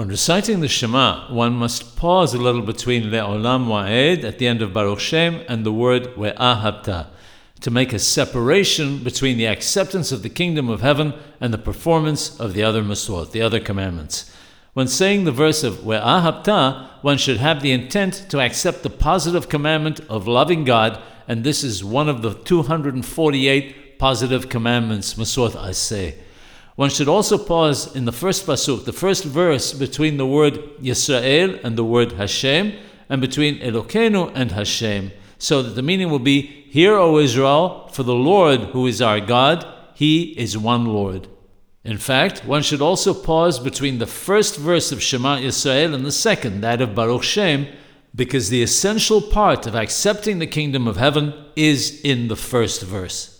When reciting the Shema, one must pause a little between Le'olam Wa'ed at the end of Baruch Shem and the word We'ahabta to make a separation between the acceptance of the kingdom of heaven and the performance of the other Masot, the other commandments. When saying the verse of We'ahabta, one should have the intent to accept the positive commandment of loving God, and this is one of the 248 positive commandments, Masot Aseh. One should also pause in the first pasuk, the first verse between the word Yisrael and the word Hashem, and between Elokeinu and Hashem, so that the meaning will be, Hear, O Israel, for the Lord who is our God, He is one Lord. In fact, one should also pause between the first verse of Shema Yisrael and the second, that of Baruch Shem, because the essential part of accepting the kingdom of heaven is in the first verse.